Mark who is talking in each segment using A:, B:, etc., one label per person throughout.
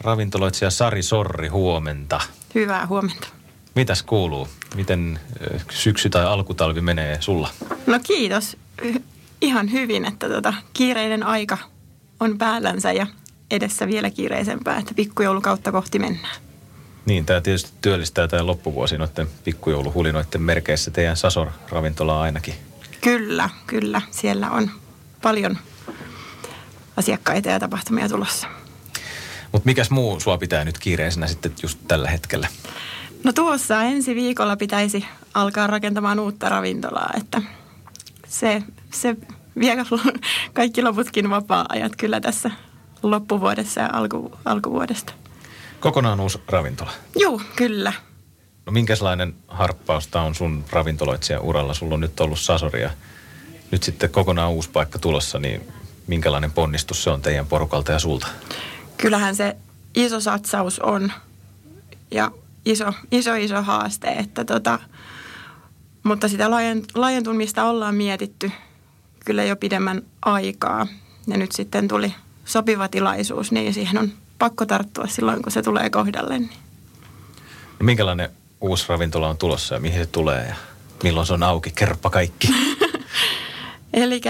A: ravintoloitsija Sari Sorri, huomenta.
B: Hyvää huomenta.
A: Mitäs kuuluu? Miten syksy tai alkutalvi menee sulla?
B: No kiitos. Ihan hyvin, että tota, kiireinen aika on päällänsä ja edessä vielä kiireisempää, että pikkujoulukautta kohti mennään.
A: Niin, tämä tietysti työllistää tämä loppuvuosi noiden pikkujouluhulinoiden merkeissä teidän Sasor-ravintolaa ainakin.
B: Kyllä, kyllä. Siellä on paljon asiakkaita ja tapahtumia tulossa.
A: Mutta mikäs muu sua pitää nyt kiireisenä sitten just tällä hetkellä?
B: No tuossa ensi viikolla pitäisi alkaa rakentamaan uutta ravintolaa, että se, se vie kaikki loputkin vapaa-ajat kyllä tässä loppuvuodessa ja alku, alkuvuodesta.
A: Kokonaan uusi ravintola?
B: Joo, kyllä.
A: No minkälainen harppausta on sun ravintoloitsijan uralla? Sulla on nyt ollut Sasoria, nyt sitten kokonaan uusi paikka tulossa, niin minkälainen ponnistus se on teidän porukalta ja sulta?
B: Kyllähän se iso satsaus on ja iso, iso, iso haaste, että tota, mutta sitä laajentumista ollaan mietitty kyllä jo pidemmän aikaa. Ja nyt sitten tuli sopiva tilaisuus, niin siihen on pakko tarttua silloin, kun se tulee kohdalle. Niin.
A: No minkälainen uusi ravintola on tulossa ja mihin se tulee ja milloin se on auki? Kerppa kaikki.
B: Eli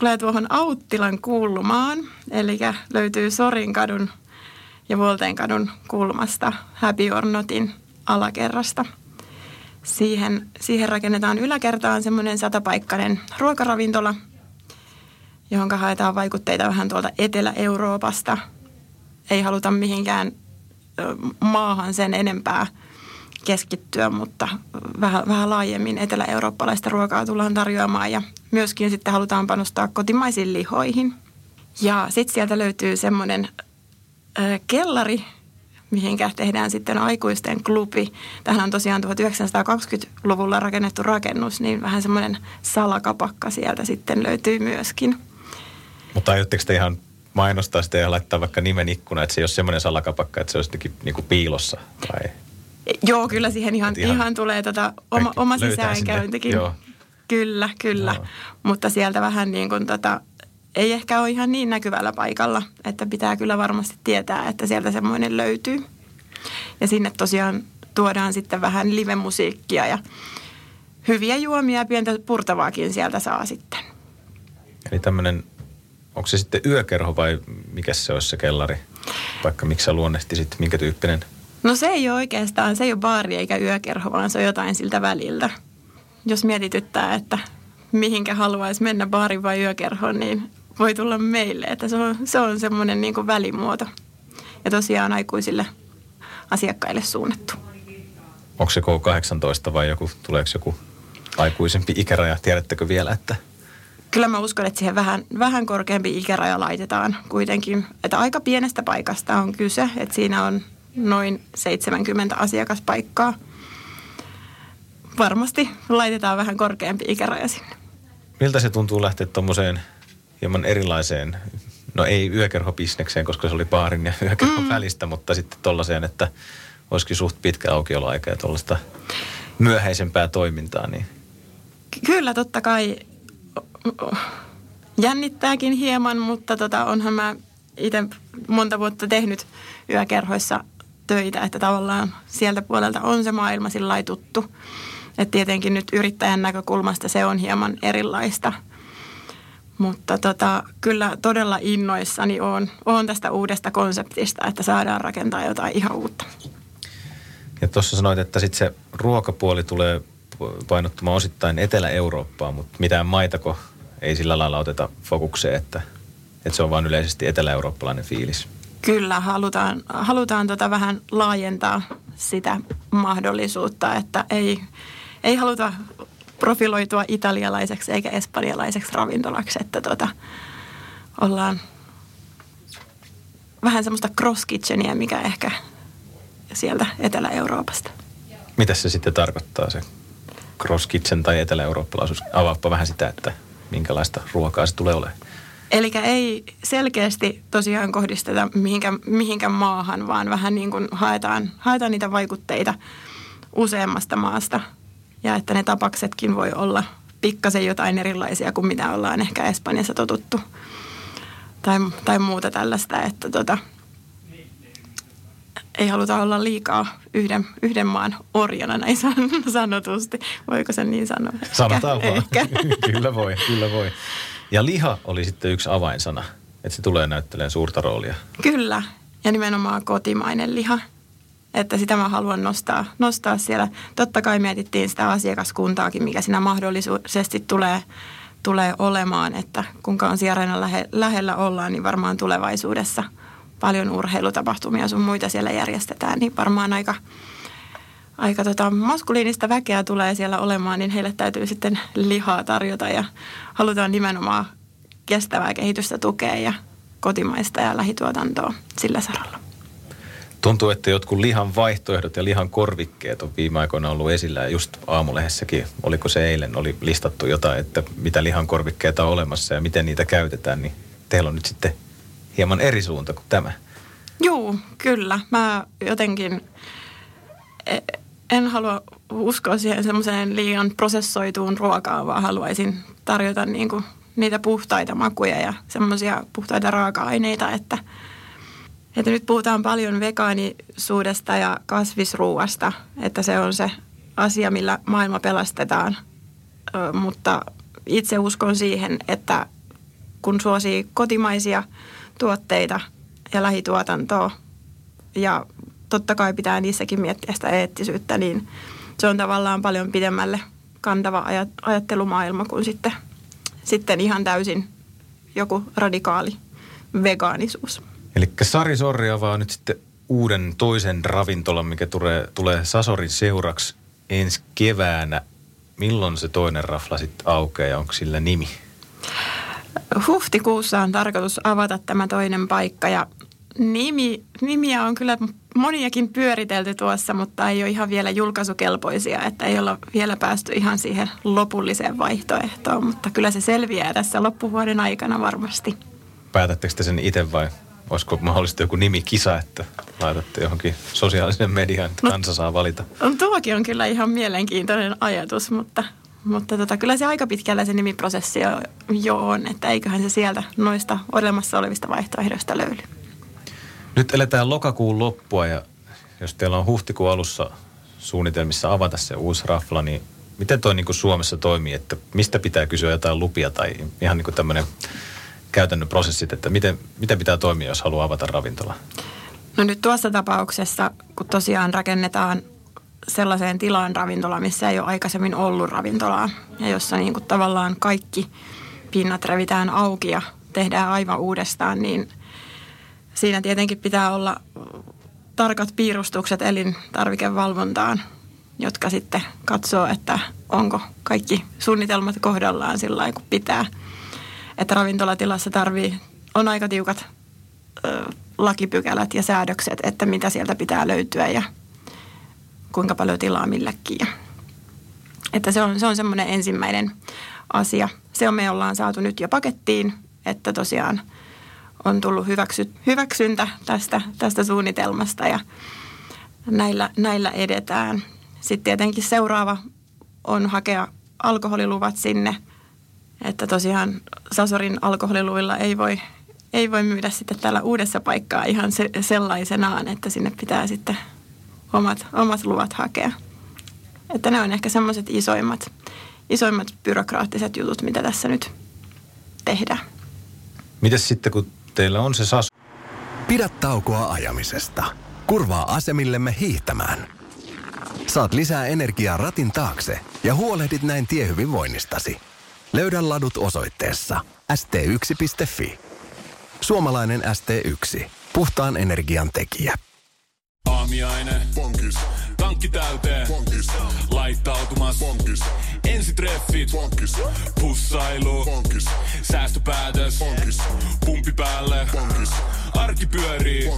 B: tulee tuohon Auttilan kulmaan, eli löytyy Sorinkadun ja Vuolteenkadun kulmasta Happy or Notin alakerrasta. Siihen, siihen rakennetaan yläkertaan semmoinen satapaikkainen ruokaravintola, johon haetaan vaikutteita vähän tuolta Etelä-Euroopasta. Ei haluta mihinkään maahan sen enempää keskittyä, mutta vähän, vähän laajemmin etelä-eurooppalaista ruokaa tullaan tarjoamaan ja myöskin sitten halutaan panostaa kotimaisiin lihoihin. Ja sitten sieltä löytyy semmoinen kellari, mihinkä tehdään sitten aikuisten klubi. Tähän on tosiaan 1920-luvulla rakennettu rakennus, niin vähän semmoinen salakapakka sieltä sitten löytyy myöskin.
A: Mutta aiotteko te ihan mainostaa sitä ja laittaa vaikka nimen ikkuna, että se ei ole semmoinen salakapakka, että se olisi niin kuin piilossa vai?
B: Joo, kyllä siihen ihan, ihan, ihan tulee tota oma, oma sisäänkäyntikin. Joo. Kyllä, kyllä. Joo. Mutta sieltä vähän niin kuin tota, ei ehkä ole ihan niin näkyvällä paikalla, että pitää kyllä varmasti tietää, että sieltä semmoinen löytyy. Ja sinne tosiaan tuodaan sitten vähän live-musiikkia ja hyviä juomia ja pientä purtavaakin sieltä saa sitten.
A: Eli tämmöinen, onko se sitten yökerho vai mikä se olisi se kellari? Vaikka miksi sä luonnehtisit, minkä tyyppinen?
B: No se ei ole oikeastaan, se ei ole baari eikä yökerho, vaan se on jotain siltä väliltä. Jos mietityttää, että mihinkä haluaisi mennä baari vai yökerhoon, niin voi tulla meille, että se on, se on semmoinen niin kuin välimuoto. Ja tosiaan aikuisille asiakkaille suunnattu.
A: Onko se K18 vai joku, tuleeko joku aikuisempi ikäraja? Tiedättekö vielä, että...
B: Kyllä mä uskon, että siihen vähän, vähän korkeampi ikäraja laitetaan kuitenkin. Että aika pienestä paikasta on kyse, että siinä on noin 70 asiakaspaikkaa. Varmasti laitetaan vähän korkeampi ikäraja sinne.
A: Miltä se tuntuu lähteä tuommoiseen hieman erilaiseen, no ei yökerhobisnekseen, koska se oli baarin ja yökerhon mm. välistä, mutta sitten tollaiseen, että olisikin suht pitkä aukioloaika ja tuollaista myöhäisempää toimintaa. Niin.
B: Kyllä, totta kai jännittääkin hieman, mutta tota, onhan mä itse monta vuotta tehnyt yökerhoissa töitä, että tavallaan sieltä puolelta on se maailma sillä tuttu. Että tietenkin nyt yrittäjän näkökulmasta se on hieman erilaista. Mutta tota, kyllä todella innoissani on, on tästä uudesta konseptista, että saadaan rakentaa jotain ihan uutta.
A: Ja tuossa sanoit, että sitten se ruokapuoli tulee painottumaan osittain Etelä-Eurooppaan, mutta mitään maitako ei sillä lailla oteta fokukseen, että, että se on vain yleisesti etelä-eurooppalainen fiilis.
B: Kyllä, halutaan, halutaan tota vähän laajentaa sitä mahdollisuutta, että ei, ei haluta profiloitua italialaiseksi eikä espanjalaiseksi ravintolaksi, että tota, ollaan vähän semmoista cross kitcheniä, mikä ehkä, sieltä Etelä-Euroopasta.
A: Mitä se sitten tarkoittaa se cross kitchen tai etelä-eurooppalaisuus? Avaappa vähän sitä, että minkälaista ruokaa se tulee olemaan.
B: Eli ei selkeästi tosiaan kohdisteta mihinkään, mihinkään maahan, vaan vähän niin kuin haetaan, haetaan niitä vaikutteita useammasta maasta. Ja että ne tapaksetkin voi olla pikkasen jotain erilaisia kuin mitä ollaan ehkä Espanjassa totuttu. Tai, tai muuta tällaista, että tota, ei haluta olla liikaa yhden, yhden maan orjana näin sanotusti. Voiko sen niin sanoa?
A: Sanotaan vaan. kyllä voi, kyllä voi. Ja liha oli sitten yksi avainsana, että se tulee näyttelemään suurta roolia.
B: Kyllä, ja nimenomaan kotimainen liha. Että sitä mä haluan nostaa, nostaa siellä. Totta kai mietittiin sitä asiakaskuntaakin, mikä siinä mahdollisesti tulee, tulee olemaan, että kun kansiareena lähe, lähellä ollaan, niin varmaan tulevaisuudessa paljon urheilutapahtumia sun muita siellä järjestetään, niin varmaan aika, aika tota, maskuliinista väkeä tulee siellä olemaan, niin heille täytyy sitten lihaa tarjota ja halutaan nimenomaan kestävää kehitystä tukea ja kotimaista ja lähituotantoa sillä saralla.
A: Tuntuu, että jotkut lihan vaihtoehdot ja lihan korvikkeet on viime aikoina ollut esillä. Ja just aamulehdessäkin, oliko se eilen, oli listattu jotain, että mitä lihan korvikkeita on olemassa ja miten niitä käytetään. Niin teillä on nyt sitten hieman eri suunta kuin tämä.
B: Joo, kyllä. Mä jotenkin e- en halua uskoa siihen semmoiseen liian prosessoituun ruokaan, vaan haluaisin tarjota niin kuin niitä puhtaita makuja ja semmoisia puhtaita raaka-aineita, että, että nyt puhutaan paljon vegaanisuudesta ja kasvisruuasta, että se on se asia, millä maailma pelastetaan, Ö, mutta itse uskon siihen, että kun suosii kotimaisia tuotteita ja lähituotantoa ja totta kai pitää niissäkin miettiä sitä eettisyyttä, niin se on tavallaan paljon pidemmälle kantava ajattelumaailma kuin sitten, sitten ihan täysin joku radikaali vegaanisuus.
A: Eli Sari Sorri avaa nyt sitten uuden toisen ravintolan, mikä tulee, tulee Sasorin seuraksi ensi keväänä. Milloin se toinen rafla sitten aukeaa ja onko sillä nimi?
B: Huhtikuussa on tarkoitus avata tämä toinen paikka ja nimi, nimiä on kyllä moniakin pyöritelty tuossa, mutta ei ole ihan vielä julkaisukelpoisia, että ei olla vielä päästy ihan siihen lopulliseen vaihtoehtoon, mutta kyllä se selviää tässä loppuvuoden aikana varmasti.
A: Päätättekö te sen itse vai olisiko mahdollisesti joku nimikisa, että laitatte johonkin sosiaalisen median, että no, kansa saa valita?
B: On, tuokin on kyllä ihan mielenkiintoinen ajatus, mutta, mutta tota, kyllä se aika pitkällä se nimiprosessi jo on, että eiköhän se sieltä noista olemassa olevista vaihtoehdoista löydy.
A: Nyt eletään lokakuun loppua ja jos teillä on huhtikuun alussa suunnitelmissa avata se uusi rafla, niin miten toi niin kuin Suomessa toimii, että mistä pitää kysyä jotain lupia tai ihan niin kuin tämmöinen käytännön prosessit, että miten, miten pitää toimia, jos haluaa avata ravintola?
B: No nyt tuossa tapauksessa, kun tosiaan rakennetaan sellaiseen tilaan ravintola, missä ei ole aikaisemmin ollut ravintolaa ja jossa niin kuin tavallaan kaikki pinnat revitään auki ja tehdään aivan uudestaan, niin – siinä tietenkin pitää olla tarkat piirustukset elintarvikevalvontaan, jotka sitten katsoo, että onko kaikki suunnitelmat kohdallaan sillä kuin pitää. Että ravintolatilassa tarvii, on aika tiukat ö, lakipykälät ja säädökset, että mitä sieltä pitää löytyä ja kuinka paljon tilaa millekin. Ja, että se on, se on semmoinen ensimmäinen asia. Se on me ollaan saatu nyt jo pakettiin, että tosiaan – on tullut hyväksy, hyväksyntä tästä, tästä suunnitelmasta ja näillä, näillä edetään. Sitten tietenkin seuraava on hakea alkoholiluvat sinne, että tosiaan Sasorin alkoholiluvilla ei voi, ei voi myydä sitten täällä uudessa paikkaa ihan se, sellaisenaan, että sinne pitää sitten omat, omat luvat hakea. Että ne on ehkä semmoiset isoimmat, isoimmat byrokraattiset jutut, mitä tässä nyt tehdään.
A: Mitäs sitten, kun teillä on se sas...
C: Pidä taukoa ajamisesta. Kurvaa asemillemme hiihtämään. Saat lisää energiaa ratin taakse ja huolehdit näin tiehyvinvoinnistasi. Löydä ladut osoitteessa st1.fi. Suomalainen ST1. Puhtaan energian tekijä.
D: Aamiaine. Bonkis. Tankki täyteen. Bonkis. Laittautumas. Bonkis. Ensitreffit. Bonkis. Pussailu. Bonkis. Säästöpäätös. Bonkis. Pumpi päälle. Bonkis Pankki pyörii,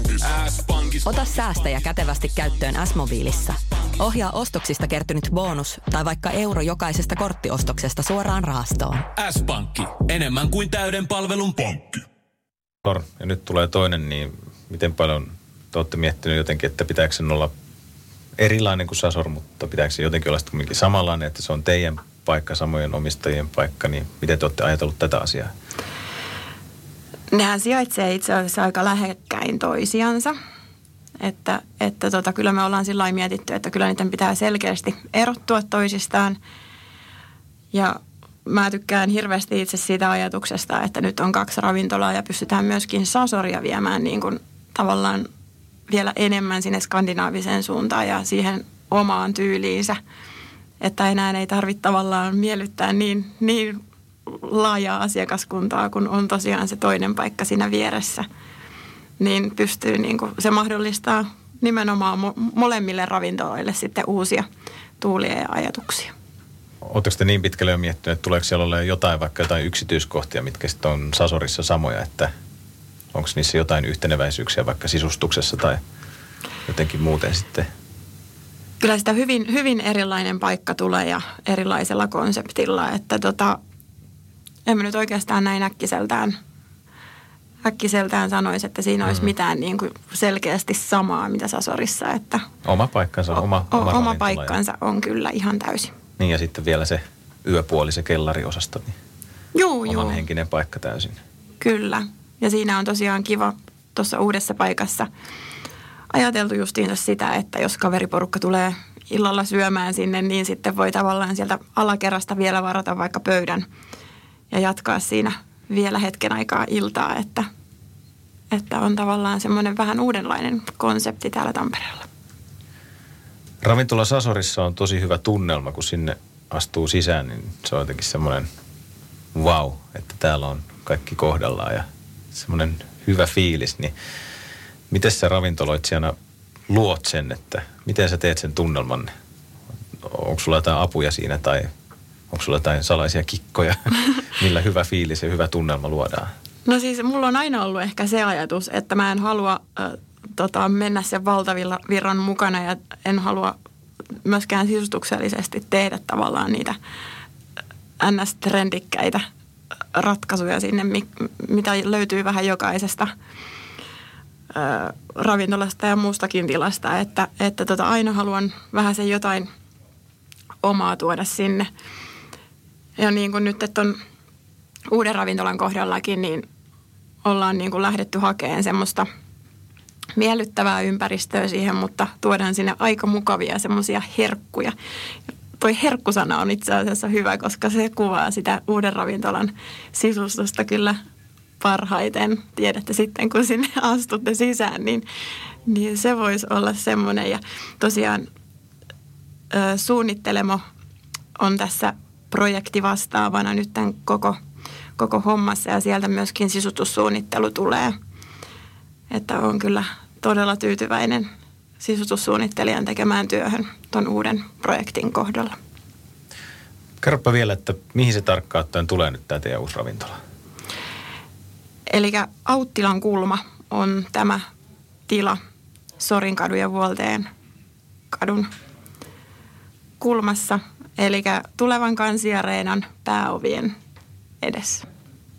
D: S-pankki.
E: Ota säästäjä kätevästi käyttöön S-mobiilissa. Ohjaa ostoksista kertynyt bonus tai vaikka euro jokaisesta korttiostoksesta suoraan rahastoon.
D: S-pankki, enemmän kuin täyden palvelun pankki.
A: Ja nyt tulee toinen, niin miten paljon te olette miettinyt jotenkin, että pitääkö sen olla erilainen kuin Sasor, mutta pitääkö se jotenkin olla sitten samanlainen, että se on teidän paikka, samojen omistajien paikka, niin miten te olette ajatellut tätä asiaa?
B: Nehän sijaitsee itse asiassa aika lähekkäin toisiansa. Että, että tota, kyllä me ollaan sillä mietitty, että kyllä niiden pitää selkeästi erottua toisistaan. Ja mä tykkään hirveästi itse siitä ajatuksesta, että nyt on kaksi ravintolaa ja pystytään myöskin Sasoria viemään niin kuin tavallaan vielä enemmän sinne skandinaaviseen suuntaan ja siihen omaan tyyliinsä. Että enää ei tarvitse tavallaan miellyttää niin, niin laajaa asiakaskuntaa, kun on tosiaan se toinen paikka siinä vieressä. Niin pystyy, niin kuin, se mahdollistaa nimenomaan molemmille ravintoloille sitten uusia tuulia ja ajatuksia.
A: Oletteko te niin pitkälle jo miettinyt, että tuleeko siellä olla jotain, vaikka jotain yksityiskohtia, mitkä sitten on Sasorissa samoja, että onko niissä jotain yhteneväisyyksiä vaikka sisustuksessa tai jotenkin muuten sitten?
B: Kyllä sitä hyvin, hyvin erilainen paikka tulee ja erilaisella konseptilla, että tota, en mä nyt oikeastaan näin äkkiseltään, äkkiseltään sanoisi, että siinä olisi mm. mitään niin kuin selkeästi samaa, mitä Sasorissa. Että
A: oma paikkansa, oma,
B: o, oma, oma paikkansa on kyllä ihan täysin.
A: Niin ja sitten vielä se yöpuoli, se kellariosasto, niin
B: juu,
A: oman
B: juu.
A: henkinen paikka täysin.
B: Kyllä. Ja siinä on tosiaan kiva tuossa uudessa paikassa ajateltu justiinsa sitä, että jos kaveriporukka tulee illalla syömään sinne, niin sitten voi tavallaan sieltä alakerrasta vielä varata vaikka pöydän ja jatkaa siinä vielä hetken aikaa iltaa, että, että on tavallaan semmoinen vähän uudenlainen konsepti täällä Tampereella.
A: Ravintola Sasorissa on tosi hyvä tunnelma, kun sinne astuu sisään, niin se on jotenkin semmoinen wow, että täällä on kaikki kohdallaan ja semmoinen hyvä fiilis. Niin miten sä ravintoloitsijana luot sen, että miten sä teet sen tunnelman? Onko sulla jotain apuja siinä tai onko sulla jotain salaisia kikkoja, millä hyvä fiilis ja hyvä tunnelma luodaan?
B: No siis mulla on aina ollut ehkä se ajatus, että mä en halua äh, tota, mennä sen valtavirran mukana ja en halua myöskään sisustuksellisesti tehdä tavallaan niitä ns-trendikkäitä ratkaisuja sinne, mitä löytyy vähän jokaisesta ravintolasta ja muustakin tilasta, että, että tota, aina haluan vähän sen jotain omaa tuoda sinne. Ja niin kuin nyt, että on uuden ravintolan kohdallakin, niin ollaan niin kuin lähdetty hakemaan semmoista miellyttävää ympäristöä siihen, mutta tuodaan sinne aika mukavia semmoisia herkkuja. Toi herkkusana on itse asiassa hyvä, koska se kuvaa sitä uuden ravintolan sisustusta kyllä parhaiten. Tiedätte sitten, kun sinne astutte sisään, niin, niin se voisi olla semmoinen. Ja tosiaan suunnittelemo on tässä projekti vastaavana nyt tämän koko, koko hommassa ja sieltä myöskin sisustussuunnittelu tulee. Että on kyllä todella tyytyväinen sisustussuunnittelijan tekemään työhön tuon uuden projektin kohdalla.
A: Kerropa vielä, että mihin se tarkkaan ottaen tulee nyt tämä teidän uusi ravintola?
B: Eli Auttilan kulma on tämä tila Sorinkadun ja Vuolteen kadun kulmassa, eli tulevan kansiareenan pääovien edessä.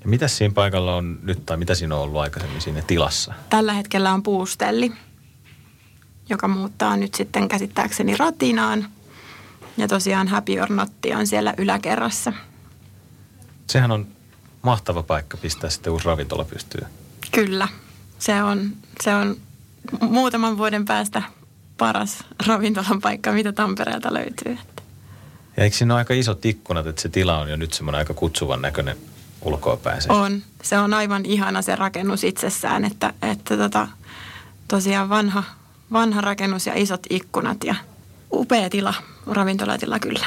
A: Ja mitä siinä paikalla on nyt, tai mitä siinä on ollut aikaisemmin siinä tilassa?
B: Tällä hetkellä on puustelli, joka muuttaa nyt sitten käsittääkseni ratinaan. Ja tosiaan Happy or Notti on siellä yläkerrassa.
A: Sehän on mahtava paikka pistää sitten uusi ravintola pystyyn.
B: Kyllä. Se on, se on muutaman vuoden päästä paras ravintolan paikka, mitä Tampereelta löytyy.
A: Ja eikö siinä ole aika isot ikkunat, että se tila on jo nyt semmoinen aika kutsuvan näköinen ulkoapäin?
B: On. Se on aivan ihana se rakennus itsessään, että, että tota, tosiaan vanha, vanha rakennus ja isot ikkunat ja upea tila, ravintolatila kyllä.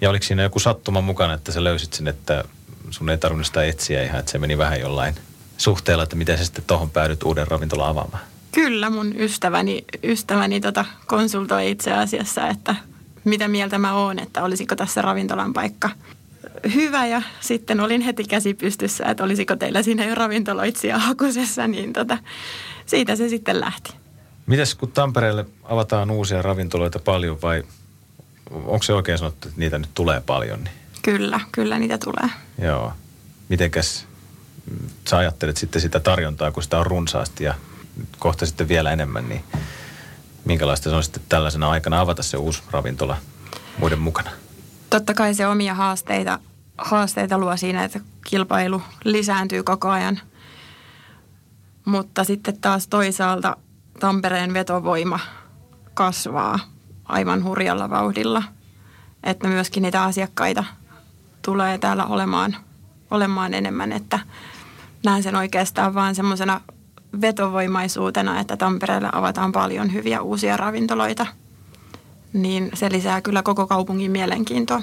A: Ja oliko siinä joku sattuma mukana, että sä löysit sen, että sun ei tarvinnut sitä etsiä ihan, että se meni vähän jollain suhteella, että miten sä sitten tuohon päädyt uuden ravintola avaamaan?
B: Kyllä, mun ystäväni, ystäväni tota konsultoi itse asiassa, että mitä mieltä mä oon, että olisiko tässä ravintolan paikka hyvä ja sitten olin heti käsi pystyssä, että olisiko teillä siinä jo ravintoloitsija hakusessa, niin tota, siitä se sitten lähti.
A: Mites kun Tampereelle avataan uusia ravintoloita paljon vai onko se oikein sanottu, että niitä nyt tulee paljon? Niin?
B: Kyllä, kyllä niitä tulee.
A: Joo. Mitenkäs sä ajattelet sitten sitä tarjontaa, kun sitä on runsaasti ja kohta sitten vielä enemmän, niin minkälaista se on sitten tällaisena aikana avata se uusi ravintola muiden mukana?
B: Totta kai se omia haasteita, haasteita luo siinä, että kilpailu lisääntyy koko ajan. Mutta sitten taas toisaalta Tampereen vetovoima kasvaa aivan hurjalla vauhdilla. Että myöskin niitä asiakkaita tulee täällä olemaan, olemaan enemmän, että näen sen oikeastaan vaan semmoisena vetovoimaisuutena, että Tampereelle avataan paljon hyviä uusia ravintoloita, niin se lisää kyllä koko kaupungin mielenkiintoa.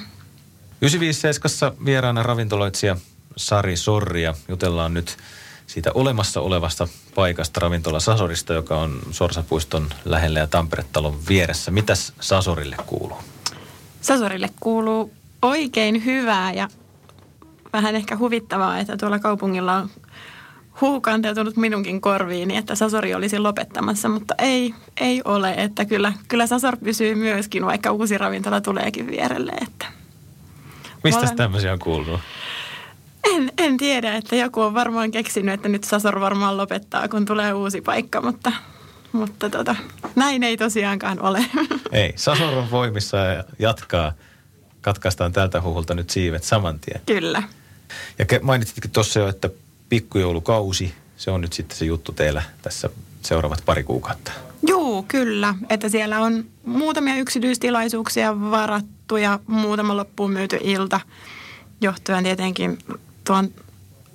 A: 957 vieraana ravintoloitsija Sari Sorria. Jutellaan nyt siitä olemassa olevasta paikasta ravintola Sasorista, joka on Sorsapuiston lähellä ja Tampere-talon vieressä. Mitäs Sasorille kuuluu?
B: Sasorille kuuluu oikein hyvää ja vähän ehkä huvittavaa, että tuolla kaupungilla on huukanteutunut minunkin korviini, että Sasori olisi lopettamassa, mutta ei, ei ole. Että kyllä, kyllä Sasor pysyy myöskin, vaikka uusi ravintola tuleekin vierelle. Että
A: Mistä
B: olen...
A: tämmöisiä on kuullut?
B: En, en tiedä, että joku on varmaan keksinyt, että nyt Sasor varmaan lopettaa, kun tulee uusi paikka, mutta, mutta tota, näin ei tosiaankaan ole.
A: Ei, Sasor on voimissa ja jatkaa. Katkaistaan tältä huhulta nyt siivet saman tien.
B: Kyllä.
A: Ja mainitsitkin tuossa jo, että pikkujoulukausi, se on nyt sitten se juttu teillä tässä seuraavat pari kuukautta.
B: Joo, kyllä. Että siellä on muutamia yksityistilaisuuksia varattu ja muutama loppuun myyty ilta, johtuen tietenkin tuon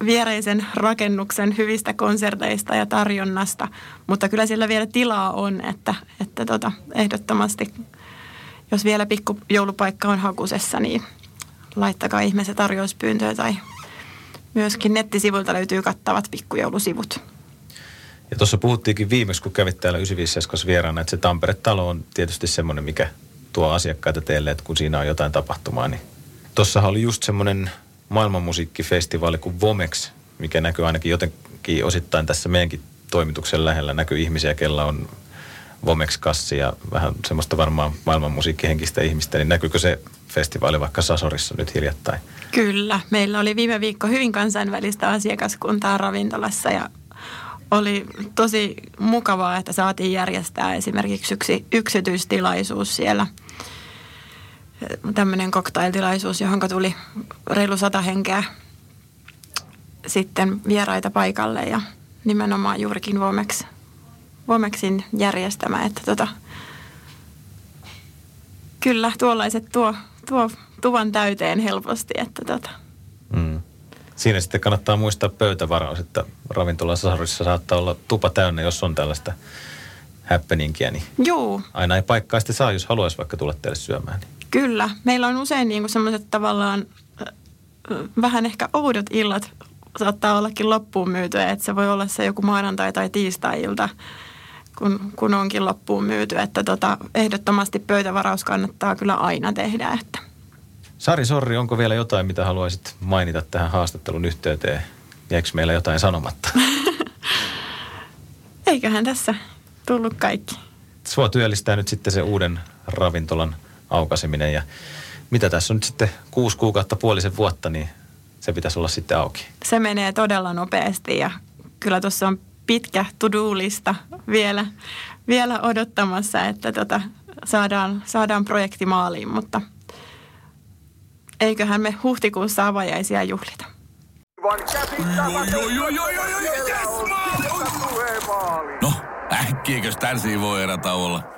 B: viereisen rakennuksen hyvistä konserteista ja tarjonnasta. Mutta kyllä siellä vielä tilaa on, että, että tota, ehdottomasti, jos vielä pikkujoulupaikka on hakusessa, niin laittakaa ihmeessä tarjouspyyntöä tai myöskin nettisivuilta löytyy kattavat pikkujoulusivut.
A: Ja tuossa puhuttiinkin viimeksi, kun kävit täällä 95 vieraana, että se Tampere-talo on tietysti semmoinen, mikä tuo asiakkaita teille, että kun siinä on jotain tapahtumaa, niin tuossahan oli just semmoinen maailmanmusiikkifestivaali kuin Vomex, mikä näkyy ainakin jotenkin osittain tässä meidänkin toimituksen lähellä. Näkyy ihmisiä, kella on Vomex-kassi ja vähän semmoista varmaan maailmanmusiikkihenkistä ihmistä, niin näkyykö se festivaali vaikka Sasorissa nyt hiljattain?
B: Kyllä. Meillä oli viime viikko hyvin kansainvälistä asiakaskuntaa ravintolassa ja oli tosi mukavaa, että saatiin järjestää esimerkiksi yksi yksityistilaisuus siellä. Tämmöinen koktailtilaisuus, johon tuli reilu sata henkeä sitten vieraita paikalle ja nimenomaan juurikin Vomex, Vomexin järjestämä. Että tota, kyllä, tuollaiset tuo, tuo tuvan täyteen helposti. Että tota.
A: mm. Siinä sitten kannattaa muistaa pöytävaraus, että ravintolasarissa saattaa olla tupa täynnä, jos on tällaista happeningia. Niin
B: Joo.
A: Aina ei paikkaa sitten saa, jos haluaisi vaikka tulla teille syömään. Niin.
B: Kyllä. Meillä on usein niin semmoiset tavallaan vähän ehkä oudot illat saattaa ollakin loppuun myytyä, että se voi olla se joku maanantai- tai tiistai-ilta, kun, kun onkin loppuun myyty. Että tota, ehdottomasti pöytävaraus kannattaa kyllä aina tehdä. Että.
A: Sari Sorri, onko vielä jotain, mitä haluaisit mainita tähän haastattelun yhteyteen? Jäikö meillä jotain sanomatta?
B: Eiköhän tässä tullut kaikki.
A: Sua työllistää nyt sitten se uuden ravintolan aukaseminen ja mitä tässä on nyt sitten kuusi kuukautta puolisen vuotta, niin se pitäisi olla sitten auki.
B: Se menee todella nopeasti ja kyllä tuossa on pitkä to-do-lista vielä, vielä odottamassa, että tota, saadaan, saadaan projekti maaliin, mutta – eiköhän me huhtikuussa avajaisia juhlita.
D: No, äkkiäkös tän voi erä olla?